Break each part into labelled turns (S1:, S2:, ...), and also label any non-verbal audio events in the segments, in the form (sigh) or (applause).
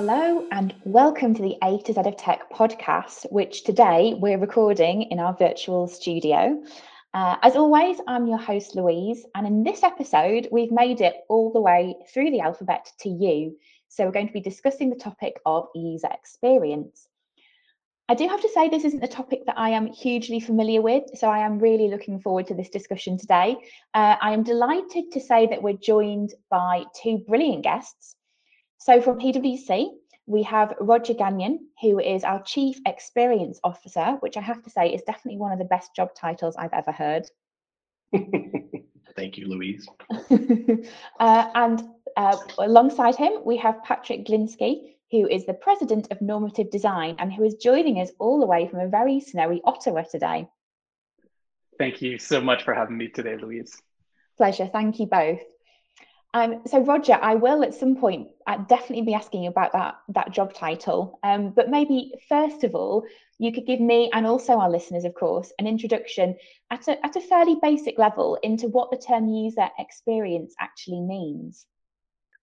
S1: Hello, and welcome to the A to Z of Tech podcast, which today we're recording in our virtual studio. Uh, as always, I'm your host, Louise, and in this episode, we've made it all the way through the alphabet to you. So, we're going to be discussing the topic of user experience. I do have to say, this isn't a topic that I am hugely familiar with, so I am really looking forward to this discussion today. Uh, I am delighted to say that we're joined by two brilliant guests. So from PwC, we have Roger Gagnon, who is our Chief Experience Officer, which I have to say is definitely one of the best job titles I've ever heard. (laughs)
S2: Thank you, Louise. (laughs)
S1: uh, and uh, alongside him, we have Patrick Glinsky, who is the President of Normative Design and who is joining us all the way from a very snowy Ottawa today.
S3: Thank you so much for having me today, Louise.
S1: Pleasure. Thank you both. Um, so Roger, I will at some point uh, definitely be asking you about that that job title. Um, but maybe first of all, you could give me and also our listeners, of course, an introduction at a at a fairly basic level into what the term user experience actually means.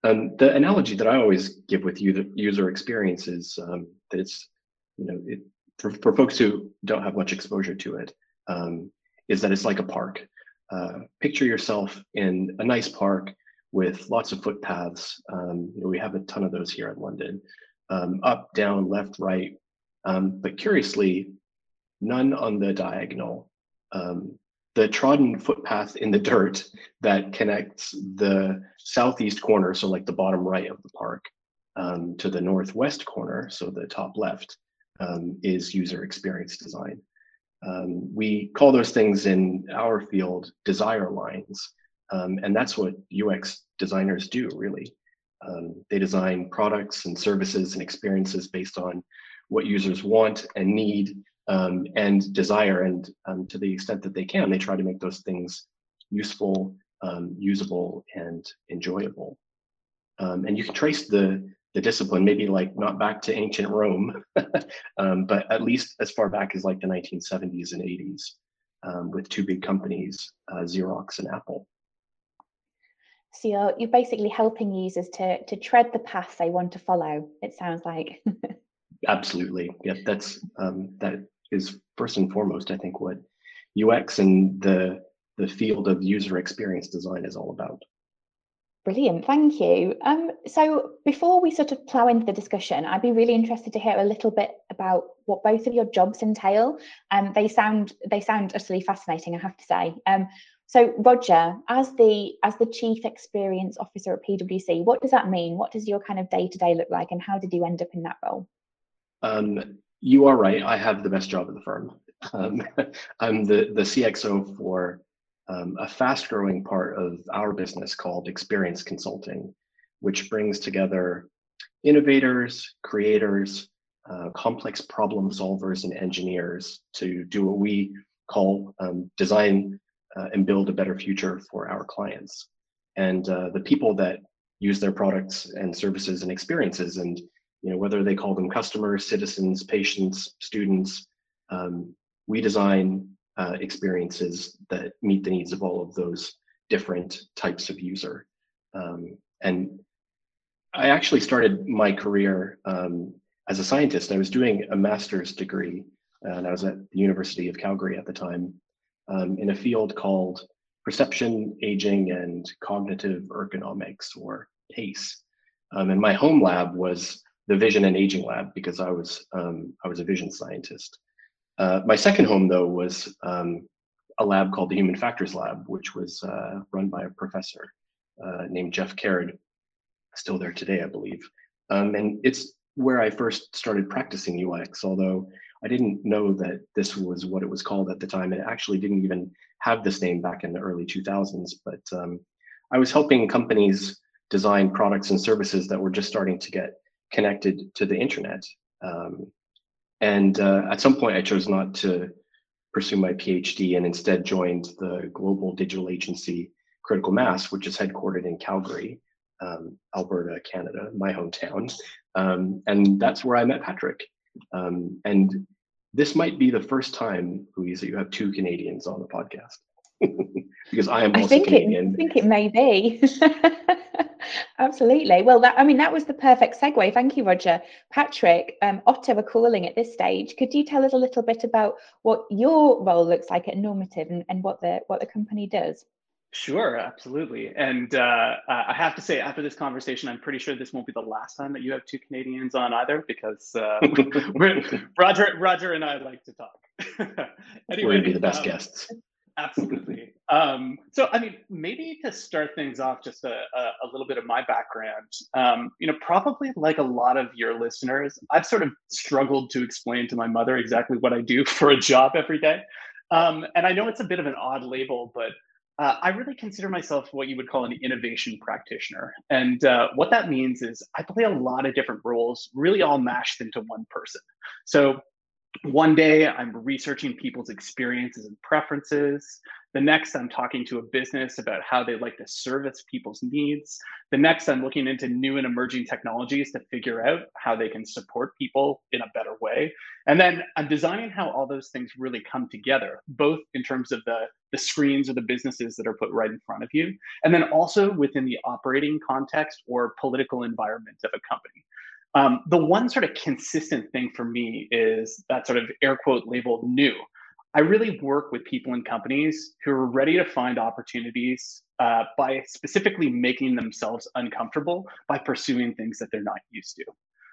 S2: Um, the analogy that I always give with user user experience is um, that it's you know it, for for folks who don't have much exposure to it, um, is that it's like a park. Uh, picture yourself in a nice park with lots of footpaths. Um, you know, we have a ton of those here in London, um, up, down, left, right. Um, but curiously, none on the diagonal. Um, the trodden footpath in the dirt that connects the southeast corner, so like the bottom right of the park, um, to the northwest corner, so the top left, um, is user experience design. we call those things in our field desire lines. Um, and that's what UX designers do, really. Um, they design products and services and experiences based on what users want and need um, and desire. And um, to the extent that they can, they try to make those things useful, um, usable, and enjoyable. Um, and you can trace the the discipline, maybe like not back to ancient Rome, (laughs) but at least as far back as like the 1970s and 80s, with two big companies, uh, Xerox and Apple.
S1: So you're you're basically helping users to to tread the path they want to follow. It sounds like. (laughs)
S2: Absolutely, yeah. That's um, that is first and foremost, I think, what UX and the the field of user experience design is all about.
S1: Brilliant, thank you. Um, so before we sort of plough into the discussion, I'd be really interested to hear a little bit about what both of your jobs entail. Um, they sound they sound utterly fascinating, I have to say. Um, so Roger, as the as the chief experience officer at PwC, what does that mean? What does your kind of day to day look like, and how did you end up in that role?
S2: Um, you are right. I have the best job at the firm. Um, (laughs) I'm the the CXO for um, a fast growing part of our business called Experience Consulting, which brings together innovators, creators, uh, complex problem solvers, and engineers to do what we call um, design uh, and build a better future for our clients. And uh, the people that use their products and services and experiences, and you know whether they call them customers, citizens, patients, students, um, we design uh, experiences that meet the needs of all of those different types of user. Um, and I actually started my career um, as a scientist. I was doing a master's degree, and I was at the University of Calgary at the time um, in a field called perception, aging, and cognitive ergonomics, or PACE. Um, and my home lab was the vision and aging lab because I was um, I was a vision scientist. Uh, my second home, though, was um, a lab called the Human Factors Lab, which was uh, run by a professor uh, named Jeff Caird, still there today, I believe. Um, and it's where I first started practicing UX, although I didn't know that this was what it was called at the time. It actually didn't even have this name back in the early 2000s. But um, I was helping companies design products and services that were just starting to get connected to the internet. Um, and uh, at some point, I chose not to pursue my PhD and instead joined the global digital agency Critical Mass, which is headquartered in Calgary, um, Alberta, Canada, my hometown. Um, and that's where I met Patrick. Um, and this might be the first time, Louise, that you have two Canadians on the podcast. (laughs) because I am
S1: I
S2: also
S1: think
S2: Canadian.
S1: it, I think it may be. (laughs) Absolutely. Well, that I mean, that was the perfect segue. Thank you, Roger. Patrick, um, Ottawa calling at this stage. Could you tell us a little bit about what your role looks like at Normative and, and what the what the company does?
S3: Sure, absolutely. And uh, I have to say, after this conversation, I'm pretty sure this won't be the last time that you have two Canadians on either, because uh, (laughs) Roger, Roger, and I like to talk.
S2: anyway, (laughs) we're gonna be the best um, guests.
S3: Absolutely. Um, so, I mean, maybe to start things off, just a, a, a little bit of my background. Um, you know, probably like a lot of your listeners, I've sort of struggled to explain to my mother exactly what I do (laughs) for a job every day. Um, and I know it's a bit of an odd label, but uh, I really consider myself what you would call an innovation practitioner. And uh, what that means is I play a lot of different roles, really all mashed into one person. So one day I'm researching people's experiences and preferences. The next, I'm talking to a business about how they like to service people's needs. The next, I'm looking into new and emerging technologies to figure out how they can support people in a better way. And then I'm designing how all those things really come together, both in terms of the, the screens or the businesses that are put right in front of you, and then also within the operating context or political environment of a company. Um, the one sort of consistent thing for me is that sort of air quote labeled new. I really work with people and companies who are ready to find opportunities uh, by specifically making themselves uncomfortable by pursuing things that they're not used to.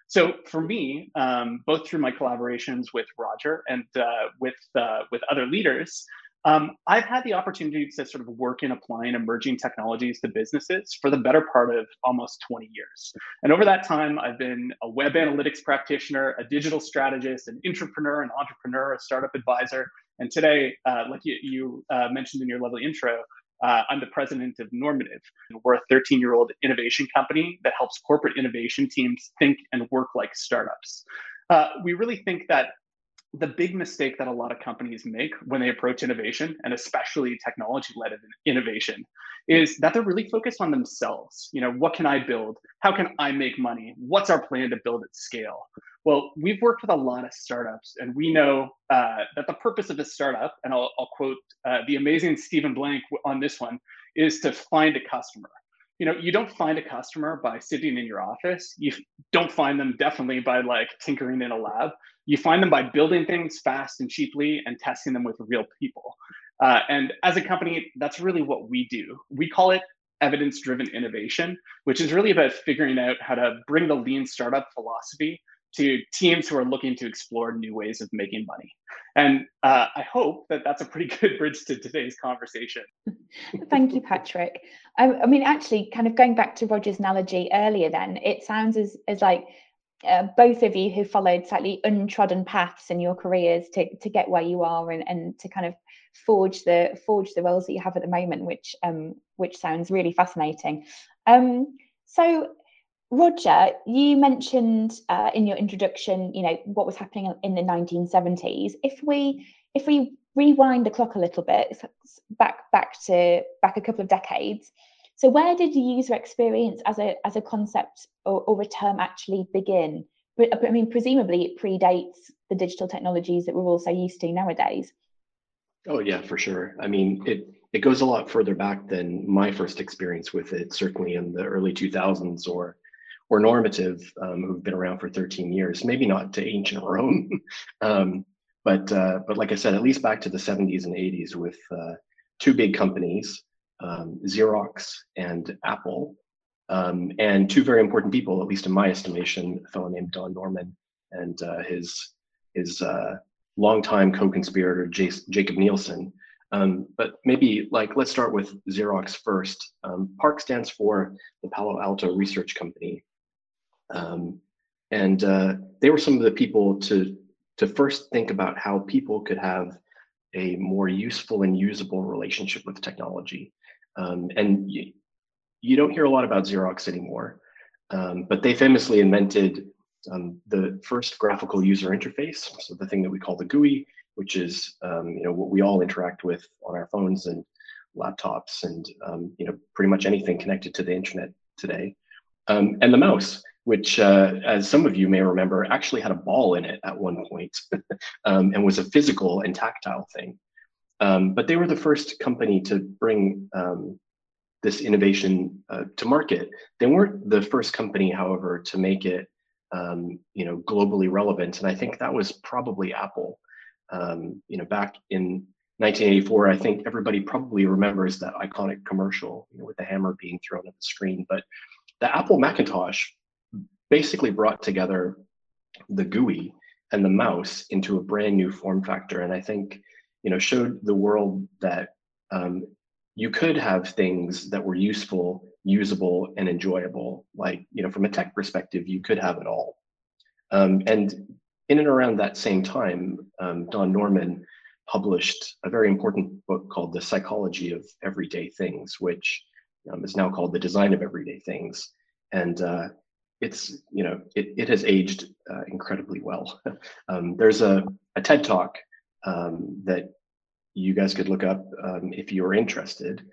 S3: So for me, um, both through my collaborations with Roger and uh, with uh, with other leaders, um, I've had the opportunity to sort of work in applying emerging technologies to businesses for the better part of almost 20 years. And over that time, I've been a web analytics practitioner, a digital strategist, an entrepreneur, an entrepreneur, a startup advisor. And today, uh, like you, you uh, mentioned in your lovely intro, uh, I'm the president of Normative. We're a 13 year old innovation company that helps corporate innovation teams think and work like startups. Uh, we really think that the big mistake that a lot of companies make when they approach innovation and especially technology led innovation is that they're really focused on themselves. You know what can i build? How can i make money? What's our plan to build at scale? Well we've worked with a lot of startups and we know uh, that the purpose of a startup and i'll, I'll quote uh, the amazing stephen blank on this one is to find a customer you know you don't find a customer by sitting in your office you don't find them definitely by like tinkering in a lab you find them by building things fast and cheaply and testing them with real people. Uh, and as a company, that's really what we do. We call it evidence driven innovation, which is really about figuring out how to bring the lean startup philosophy to teams who are looking to explore new ways of making money. And uh, I hope that that's a pretty (laughs) good bridge to today's conversation. (laughs)
S1: Thank you, Patrick. I, I, mean, actually, kind of going back to Roger's analogy earlier, then it sounds as, as like uh, both of you who followed slightly untrodden paths in your careers to, to get where you are and, and to kind of forge the forge the roles that you have at the moment, which um, which sounds really fascinating. Um, so, Roger, you mentioned uh, in your introduction, you know, what was happening in the 1970s. If we if we rewind the clock a little bit, back back to back a couple of decades, so where did the user experience as a as a concept or, or a term actually begin? But I mean, presumably it predates the digital technologies that we're all so used to nowadays.
S2: Oh yeah, for sure. I mean, it it goes a lot further back than my first experience with it. Certainly in the early 2000s, or or normative, um, who've been around for 13 years. Maybe not to ancient Rome, (laughs) um, but uh, but like I said, at least back to the 70s and 80s with uh, two big companies um, Xerox and Apple, um, and two very important people, at least in my estimation, a fellow named Don Norman and uh, his his uh, longtime co-conspirator Jakob Nielsen. Um, but maybe like let's start with Xerox first. Um, stands for the Palo Alto Research Company, um, and uh, they were some of the people to to first think about how people could have a more useful and usable relationship with technology. Um, and you, you, don't hear a lot about Xerox anymore, um, but they famously invented um, the first graphical user interface, so the thing that we call the GUI, which is um, you know what we all interact with on our phones and laptops and um, you know pretty much anything connected to the internet today, um, and the mouse, which, uh, as some of you may remember, actually had a ball in it at one point, (laughs) um, and was a physical and tactile thing. Um, but they were the first company to bring um, this innovation uh, to market. They weren't the first company, however, to make it um, you know, globally relevant. And I think that was probably Apple. Um, you know, back in 1984, I think everybody probably remembers that iconic commercial you know, with the hammer being thrown at the screen. But the Apple Macintosh basically brought together the GUI and the mouse into a brand new form factor. And I think, you know, showed the world that um, you could have things that were useful, usable, and enjoyable. Like, you know, from a tech perspective, you could have it all. Um, and in and around that same time, um, Don Norman published a very important book called The Psychology of Everyday Things, which um, is now called The Design of Everyday Things. And uh, it's, you know, it, it has aged uh, incredibly well. (laughs) Um, there's a, a TED Talk um, that you guys could look up um, if you are interested,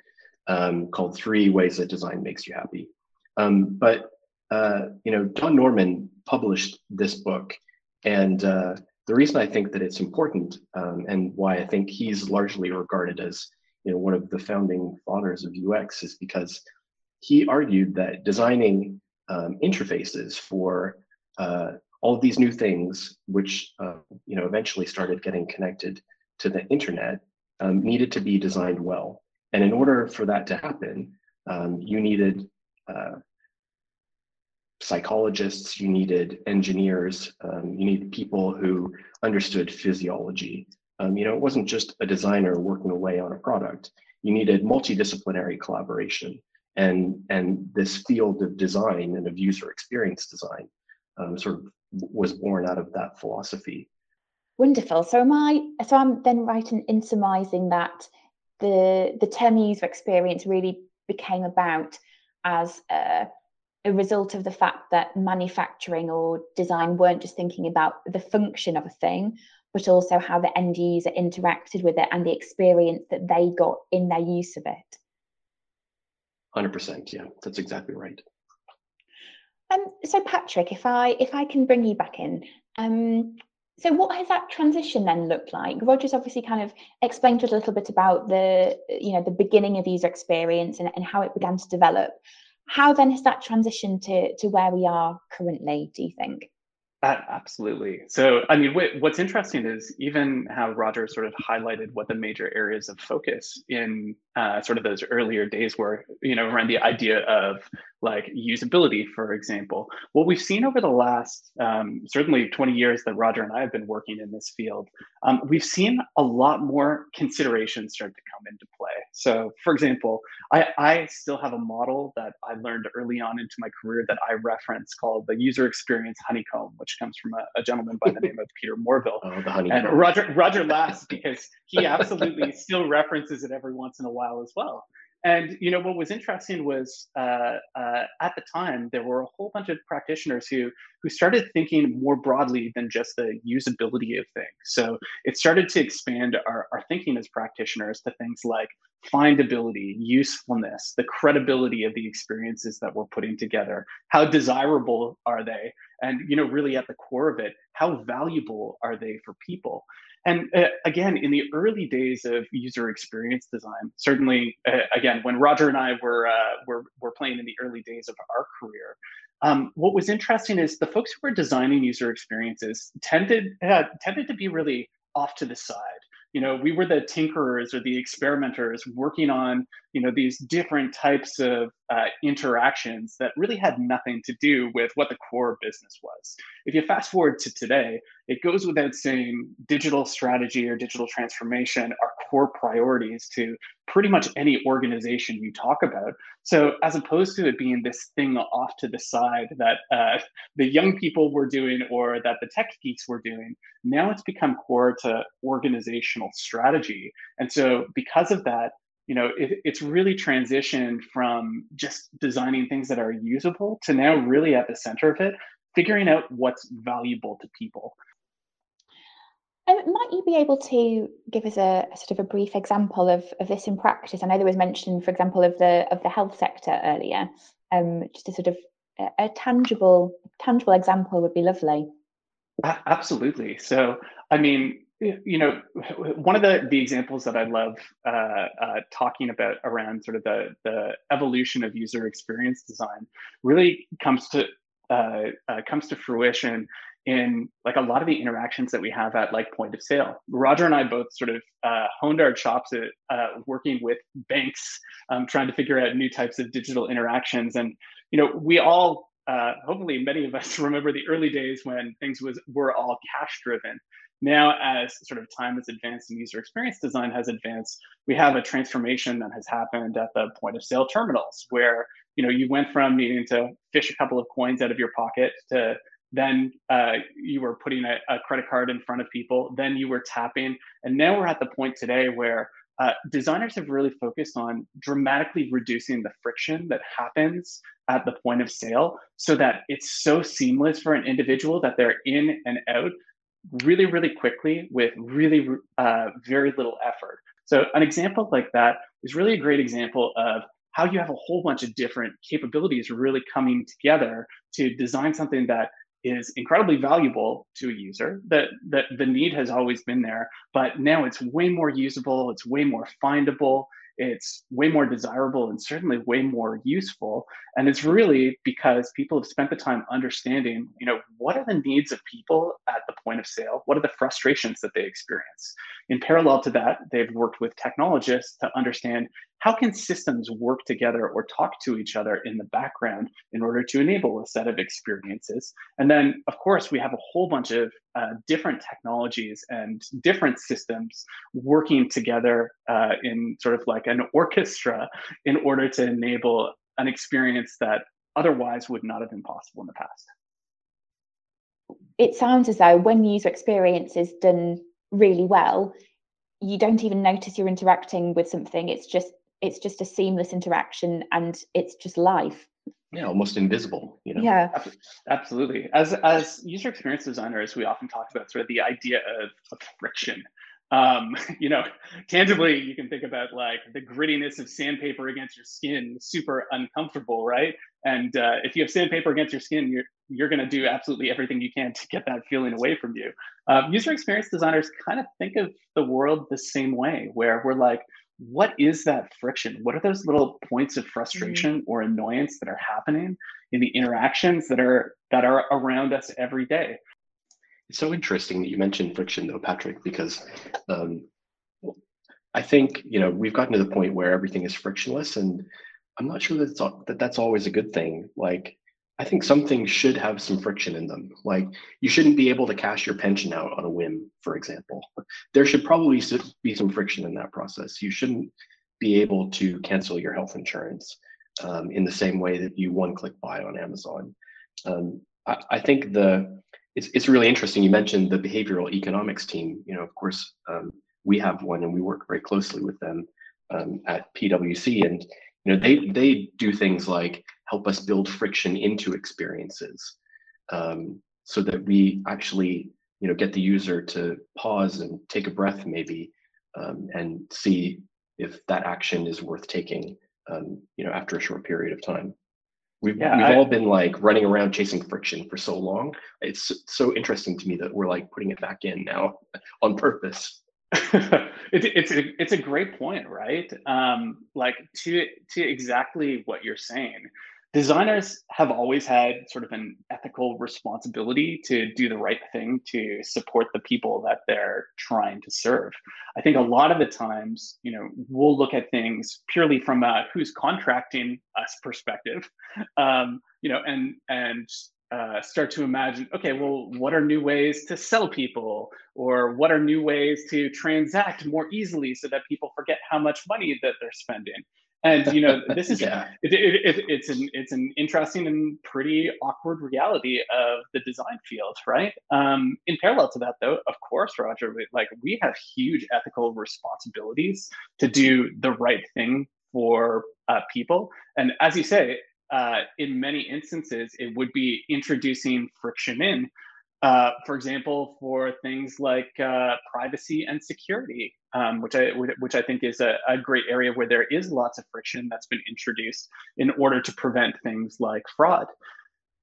S2: um, called Three Ways That Design Makes You Happy. Um, but, uh, you know, Don Norman published this book. And uh, the reason I think that it's important um, and why I think he's largely regarded as, you know, one of the founding fathers of UX is because he argued that designing um, interfaces for uh, all of these new things, which uh, you know eventually started getting connected to the internet, um, needed to be designed well. And in order for that to happen, um, you needed uh, psychologists, you needed engineers, um, you needed people who understood physiology. Um, you know, it wasn't just a designer working away on a product. You needed multidisciplinary collaboration. And, and this field of design and of user experience design um, sort of was born out of that philosophy.
S1: Wonderful. So am I? So I'm then right in, in surmising that the the term user experience really became about as a, a result of the fact that manufacturing or design weren't just thinking about the function of a thing, but also how the end user interacted with it and the experience that they got in their use of it.
S2: 100%. Yeah, that's exactly right.
S1: Um, so Patrick, if I if I can bring you back in, um, so what has that transition then looked like? Roger's obviously kind of explained to us a little bit about the, you know, the beginning of user experience and, and how it began to develop. How then has that transitioned to, to where we are currently, do you think?
S3: Uh, absolutely. So, I mean, what's interesting is even how Roger sort of highlighted what the major areas of focus in uh, sort of those earlier days were, you know, around the idea of like usability, for example. What we've seen over the last um, certainly 20 years that Roger and I have been working in this field, um, we've seen a lot more considerations start to come into play. So, for example, I, I still have a model that I learned early on into my career that I reference called the user experience honeycomb, which comes from a, a gentleman by the (laughs) name of Peter Morville.
S2: Oh, the honeycomb.
S3: And Roger Roger laughs because he absolutely (laughs) still references it every once in a while as well. And you know what was interesting was uh, uh, at the time there were a whole bunch of practitioners who who started thinking more broadly than just the usability of things. So it started to expand our, our thinking as practitioners to things like findability, usefulness, the credibility of the experiences that we're putting together. How desirable are they? And you know, really at the core of it, how valuable are they for people? And uh, again, in the early days of user experience design, certainly, uh, again, when Roger and I were, uh, were, were playing in the early days of our career, um, what was interesting is the folks who were designing user experiences tended, uh, tended to be really off to the side you know we were the tinkerers or the experimenters working on you know these different types of uh, interactions that really had nothing to do with what the core business was. If you fast forward to today it goes without saying digital strategy or digital transformation are core priorities to pretty much any organization you talk about. So as opposed to it being this thing off to the side that uh, the young people were doing or that the tech geeks were doing now it's become core to organizational strategy. And so because of that you know, it, it's really transitioned from just designing things that are usable to now really at the center of it, figuring out what's valuable to people.
S1: Um, might you be able to give us a, a, sort of a brief example of, of this in practice? I know there was mention, for example, of the of the health sector earlier. Um, just a sort of a, a tangible tangible example would be lovely.
S3: Absolutely. So, I mean, you know, one of the, the examples that I love uh, uh, talking about around sort of the, the evolution of user experience design really comes to uh, uh, comes to fruition in like a lot of the interactions that we have at like point of sale. Roger and I both sort of uh, honed our chops at uh, working with banks, um, trying to figure out new types of digital interactions. And you know, we all hopefully many of us (laughs) remember the early days when things was were all cash driven. Now, as sort of time has advanced and user experience design has advanced, we have a transformation that has happened at the point of sale terminals where you know you went from needing to fish a couple of coins out of your pocket to then uh, you were putting a, a, credit card in front of people then you were tapping and now we're at the point today where uh, designers have really focused on dramatically reducing the friction that happens at the point of sale so that it's so seamless for an individual that they're in and out really, really quickly with really uh, very little effort. So an example like that is really a great example of how you have a whole bunch of different capabilities really coming together to design something that is incredibly valuable to a user that that the need has always been there but now it's way more usable it's way more findable it's way more desirable and certainly way more useful. And it's really because people have spent the time understanding you know what are the needs of people at the point of sale? What are the frustrations that they experience? In parallel to that they've worked with technologists to understand how can systems work together or talk to each other in the background in order to enable a set of experiences? And then, of course, we have a whole bunch of uh, different technologies and different systems working together uh, in sort of like an orchestra in order to enable an experience that otherwise would not have been possible in the past.
S1: It sounds as though when user experience is done really well, you don't even notice you're interacting with something. It's just it's just a seamless interaction and it's just life.
S2: Yeah almost invisible you know?
S1: Yeah.
S3: Absolutely. As as user experience designers we often talk about sort of the idea of, of friction. Um, (laughs) you know tangibly you can think about like the grittiness of sandpaper against your skin super uncomfortable right? And uh, if you have sandpaper against your skin you're you're going to do absolutely everything you can to get that feeling away from you. Um, user experience designers kind of think of the world the same way where we're like what is that friction? What are those little points of frustration mm-hmm. or annoyance that are happening in the interactions that are that are around us every day?
S2: It's so interesting that you mentioned friction, though, Patrick, because um, I think you know we've gotten to the point where everything is frictionless, and I'm not sure that, that that's always a good thing. Like I think some things should have some friction in them. Like you shouldn't be able to cash your pension out on a whim, for example. There should probably be some friction in that process. You shouldn't be able to cancel your health insurance um, in the same way that you one-click buy on Amazon. Um, I, I, think the it's it's really interesting. You mentioned the behavioral economics team. You know, of course, um, we have one, and we work very closely with them um, at PwC, and you know they they do things like help us build friction into experiences um, so that we actually you know get the user to pause and take a breath maybe um, and see if that action is worth taking um, you know after a short period of time. We've, yeah, we've I, all been like running around chasing friction for so long. It's so interesting to me that we're like putting it back in now (laughs) on purpose.
S3: It, (laughs) it's a, it's a great point right? Um, like to to exactly what you're saying designers have always had sort of an ethical responsibility to do the right thing to support the people that they're trying to serve. I think a lot of the times, you know, we'll look at things purely from a who's contracting us perspective, um, you know, and and uh, start to imagine, okay, well, what are new ways to sell people, or what are new ways to transact more easily so that people forget how much money that they're spending? And you know this is yeah. it, it, it, it's an it's an interesting and pretty awkward reality of the design field right um, in parallel to that though of course roger we, like we have huge ethical responsibilities to do the right thing for uh, people and as you say uh, in many instances it would be introducing friction in uh, for example, for things like uh, privacy and security, um, which I which I think is a, a, great area where there is lots of friction that's been introduced in order to prevent things like fraud.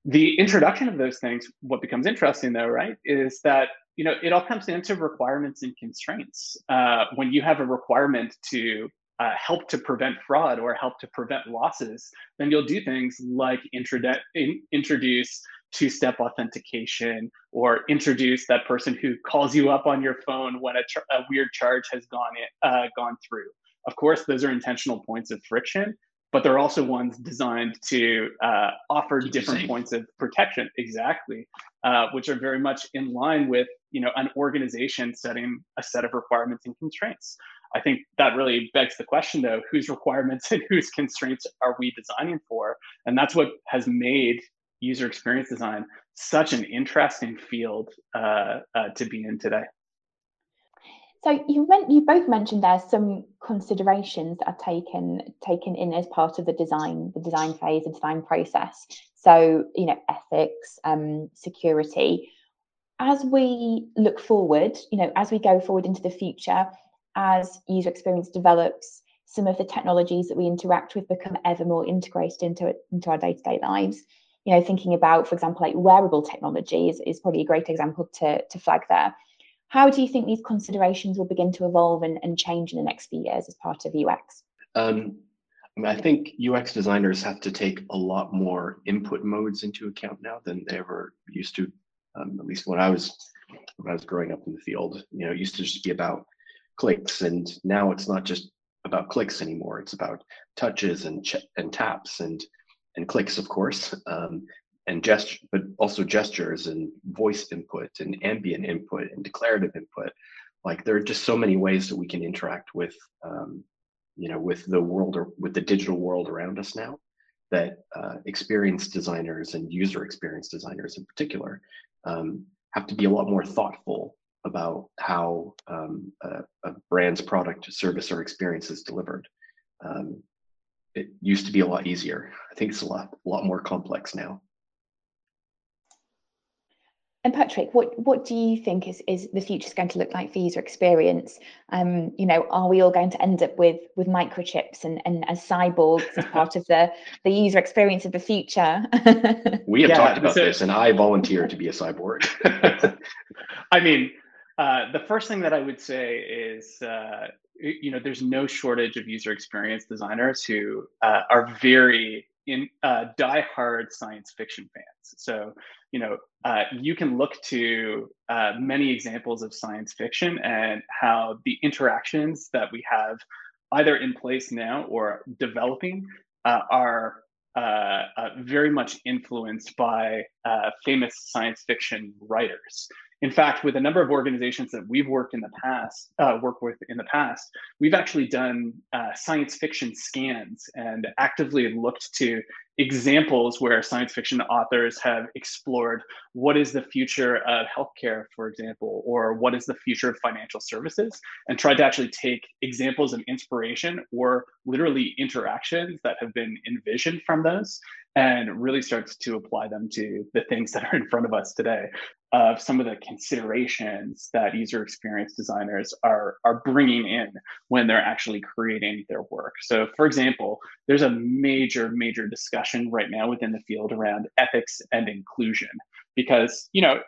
S3: The introduction of those things, what becomes interesting though, right, is that you know, it all comes down to requirements and constraints. Uh, when you have a requirement to uh, help to prevent fraud or help to prevent losses, then you'll do things like introdu- introduce two-step authentication or introduce that person who calls you up on your phone when a, ch- a weird charge has gone in, uh, gone through. Of course, those are intentional points of friction, but they're also ones designed to uh, offer different points of protection, exactly, uh, which are very much in line with you know an organization setting a set of requirements and constraints. I think that really begs the question, though, whose requirements (laughs) and whose constraints are we designing for? And that's what has made user experience design such an interesting field uh, uh, to be in today.
S1: So you meant you both mentioned there some considerations that are taken taken in as part of the design, the design phase, the design process. So you know, ethics, um, security. As we look forward, you know, as we go forward into the future, as user experience develops, some of the technologies that we interact with become ever more integrated into into our day-to-day lives. You know, thinking about, for example, like wearable technology is, is probably a great example to, to flag there. How do you think these considerations will begin to evolve and, and change in the next few years as part of UX?
S2: Um, I, mean, I think UX designers have to take a lot more input modes into account now than they ever used to. Um, at least when I was when I was growing up in the field, you know, it used to just be about clicks, and now it's not just about clicks anymore. It's about touches and ch- and taps and and clicks, of course, um, and gesture, but also gestures and voice input and ambient input and declarative input. Like there are just so many ways that we can interact with, um, you know, with the world or with the digital world around us now. That uh, experienced designers and user experience designers in particular um, have to be a lot more thoughtful about how um, a, a, brand's product, service, or experience is delivered. Um, it used to be a lot easier. I think it's a lot, a lot more complex now.
S1: And Patrick, what what do you think is is the future is going to look like for user experience? Um, you know, are we all going to end up with with microchips and and as cyborgs as part of the the user experience of the future? (laughs)
S2: we have yeah, talked about so, this, and I volunteer to be a cyborg. (laughs)
S3: I mean, uh, the first thing that I would say is, uh, you know, there's no shortage of user experience designers who uh, are very in uh, die-hard science fiction fans. So, you know, uh, you can look to uh, many examples of science fiction and how the interactions that we have either in place now or developing are uh, uh, very much influenced by uh, famous science fiction writers. In fact, with a number of organizations that we've worked in the past, uh, worked with in the past, we've actually done uh, science fiction scans and actively looked to examples where science fiction authors have explored what is the future of healthcare, for example, or what is the future of financial services, and tried to actually take examples of inspiration or literally interactions that have been envisioned from those and really starts to apply them to the things that are in front of us today of some of the considerations that user experience designers are, are bringing in when they're actually creating their work. So for example, there's a major, major discussion right now within the field around ethics and inclusion because, you know,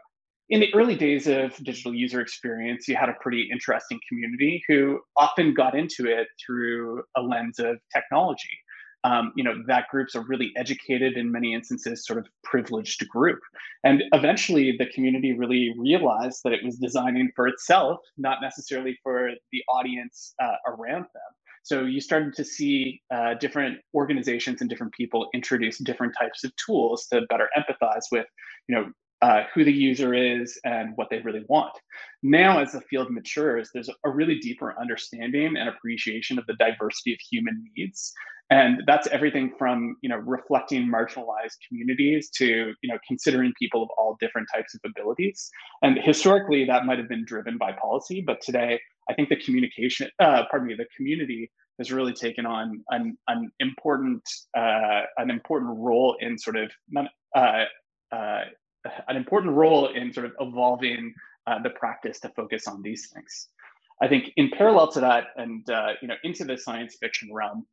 S3: in the early days of digital user experience, you had a pretty interesting community who often got into it through a lens of technology um, you know that group's a really educated in many instances sort of privileged group. And eventually the community really realized that it was designing for itself not necessarily for the audience uh, around them. So you started to see uh, different organizations and different people introduce different types of tools to better empathize with you know uh, who the user is and what they really want. Now, as the field matures, there's a really deeper understanding and appreciation of the diversity of human needs and that's everything from you know reflecting marginalized communities to you know considering people of all different types of abilities and historically that might have been driven by policy but today i think the communication uh, pardon me the community has really taken on an, an important uh, an important role in sort of uh, uh, an important role in sort of evolving uh, the practice to focus on these things i think in parallel to that and uh, you know into the science fiction realm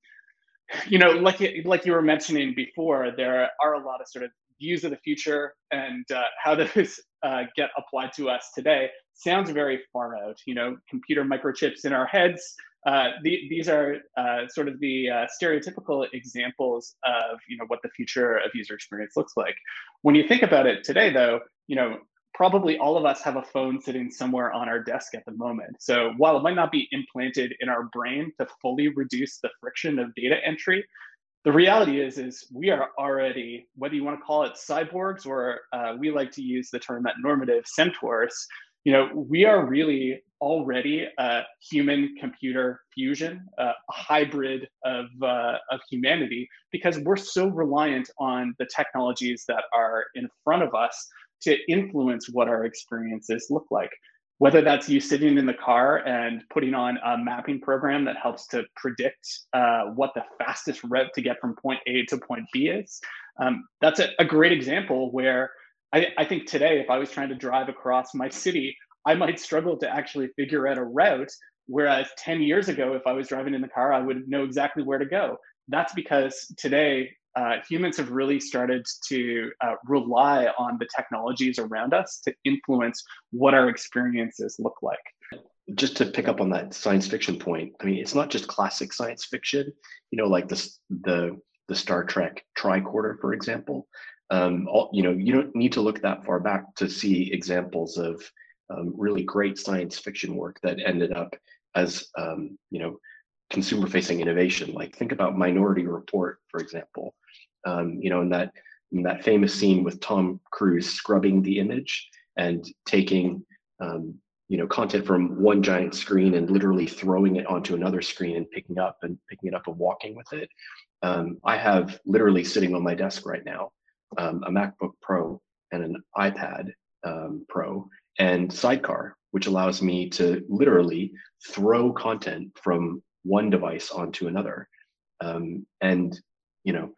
S3: you know, like like you were mentioning before, there are a lot of sort of views of the future and uh, how those uh, get applied to us today sounds very far out. You know, computer microchips in our heads. Uh, the, these are uh, sort of the uh, stereotypical examples of you know what the future of user experience looks like. When you think about it today, though, you know probably all of us have a phone sitting somewhere on our desk at the moment. So while it might not be implanted in our brain to fully reduce the friction of data entry, the reality is, is we are already, whether you want to call it cyborgs or uh, we like to use the term at normative centaurs, you know, we are really already a human computer fusion, a hybrid of, uh, of humanity, because we're so reliant on the technologies that are in front of us to influence what our experiences look like. Whether that's you sitting in the car and putting on a mapping program that helps to predict uh, what the fastest route to get from point A to point B is. Um, that's a, a, great example where I, I think today, if I was trying to drive across my city, I might struggle to actually figure out a route. Whereas 10 years ago, if I was driving in the car, I would know exactly where to go. That's because today uh, humans have really started to uh, rely on the technologies around us to influence what our experiences look like.
S2: Just to pick up on that science fiction point, I mean, it's not just classic science fiction. You know, like the the the Star Trek tricorder, for example. Um, all, you know, you don't need to look that far back to see examples of um, really great science fiction work that ended up as um, you know consumer-facing innovation. Like think about Minority Report, for example um, you know, in that in that famous scene with Tom Cruise scrubbing the image and taking um, you know content from one giant screen and literally throwing it onto another screen and picking up and picking it up and walking with it. Um, I have literally sitting on my desk right now um, a MacBook Pro and an iPad Pro and Sidecar, which allows me to literally throw content from one device onto another. Um, and you know,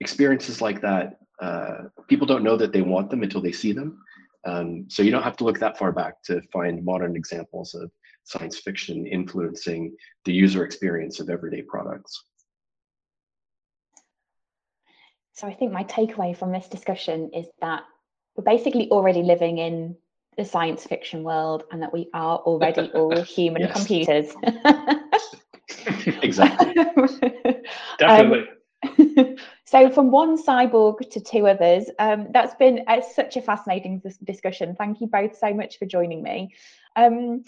S2: experiences like that, uh, people don't know that they want them until they see them. Um, so you don't have to look that far back to find modern examples of science fiction influencing the user experience of everyday products.
S1: So I think my takeaway from this discussion is that we're basically already living in the science fiction world and that we are already (laughs) all human computers. (laughs)
S2: exactly. (laughs)
S3: Definitely.
S1: Um, So from one cyborg to two others, um, that's been uh, such a fascinating discussion. Thank you both so much for joining me. Um,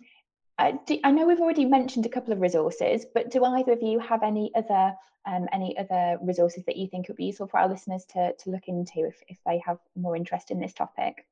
S1: I, do, I, know we've already mentioned a couple of resources, but do either of you have any other um, any other resources that you think would be useful for our listeners to, to look into if, if they have more interest in this topic?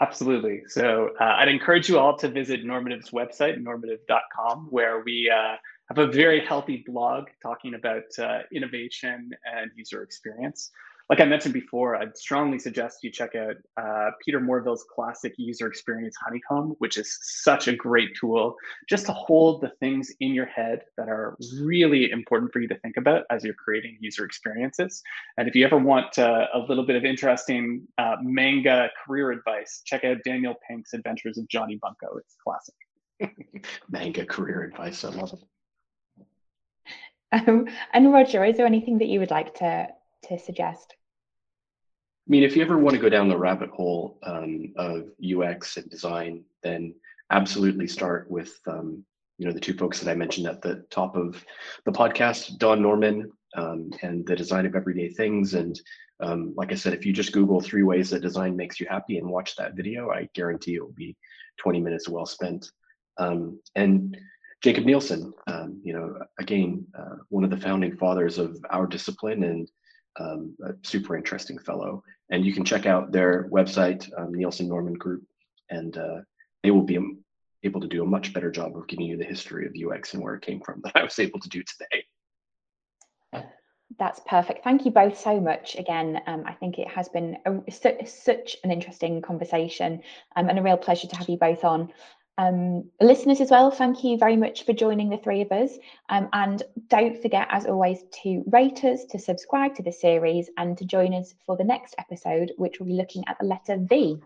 S3: Absolutely. So uh, I'd encourage you all to visit Normative's website, normative.com, where we uh, have a very healthy blog talking about uh, innovation and user experience. Like I mentioned before, I'd strongly suggest you check out uh, Peter Morville's classic user experience honeycomb, which is such a great tool just to hold the things in your head that are really important for you to think about as you're creating user experiences. And if you ever want uh, a little bit of interesting uh, manga career advice, check out Daniel Pink's Adventures of Johnny Bunko. It's classic. (laughs)
S2: manga career advice, I love it.
S1: Um, and Roger, is there anything that you would like to, to suggest?
S2: I mean, if you ever want to go down the rabbit hole um, of UX and design, then absolutely start with um, you know the two folks that I mentioned at the top of the podcast, Don Norman um, and the design of everyday things. And um, like I said, if you just Google three ways that design makes you happy and watch that video, I guarantee it will be 20 minutes well spent. Um, and Jakob Nielsen, um, you know, again, uh, one of the founding fathers of our discipline and um, a super interesting fellow. And you can check out their website, um, Nielsen Norman Group, and uh, they will be able to do a much better job of giving you the history of UX and where it came from (laughs) than I was able to do today.
S1: That's perfect. Thank you both so much. Again, um, I think it has been a, such an interesting conversation um, and a real pleasure to have you both on. Um, listeners as well, thank you very much for joining the three of us. Um, and don't forget, as always, to rate us, to subscribe to the series, and to join us for the next episode, which will be looking at the letter V.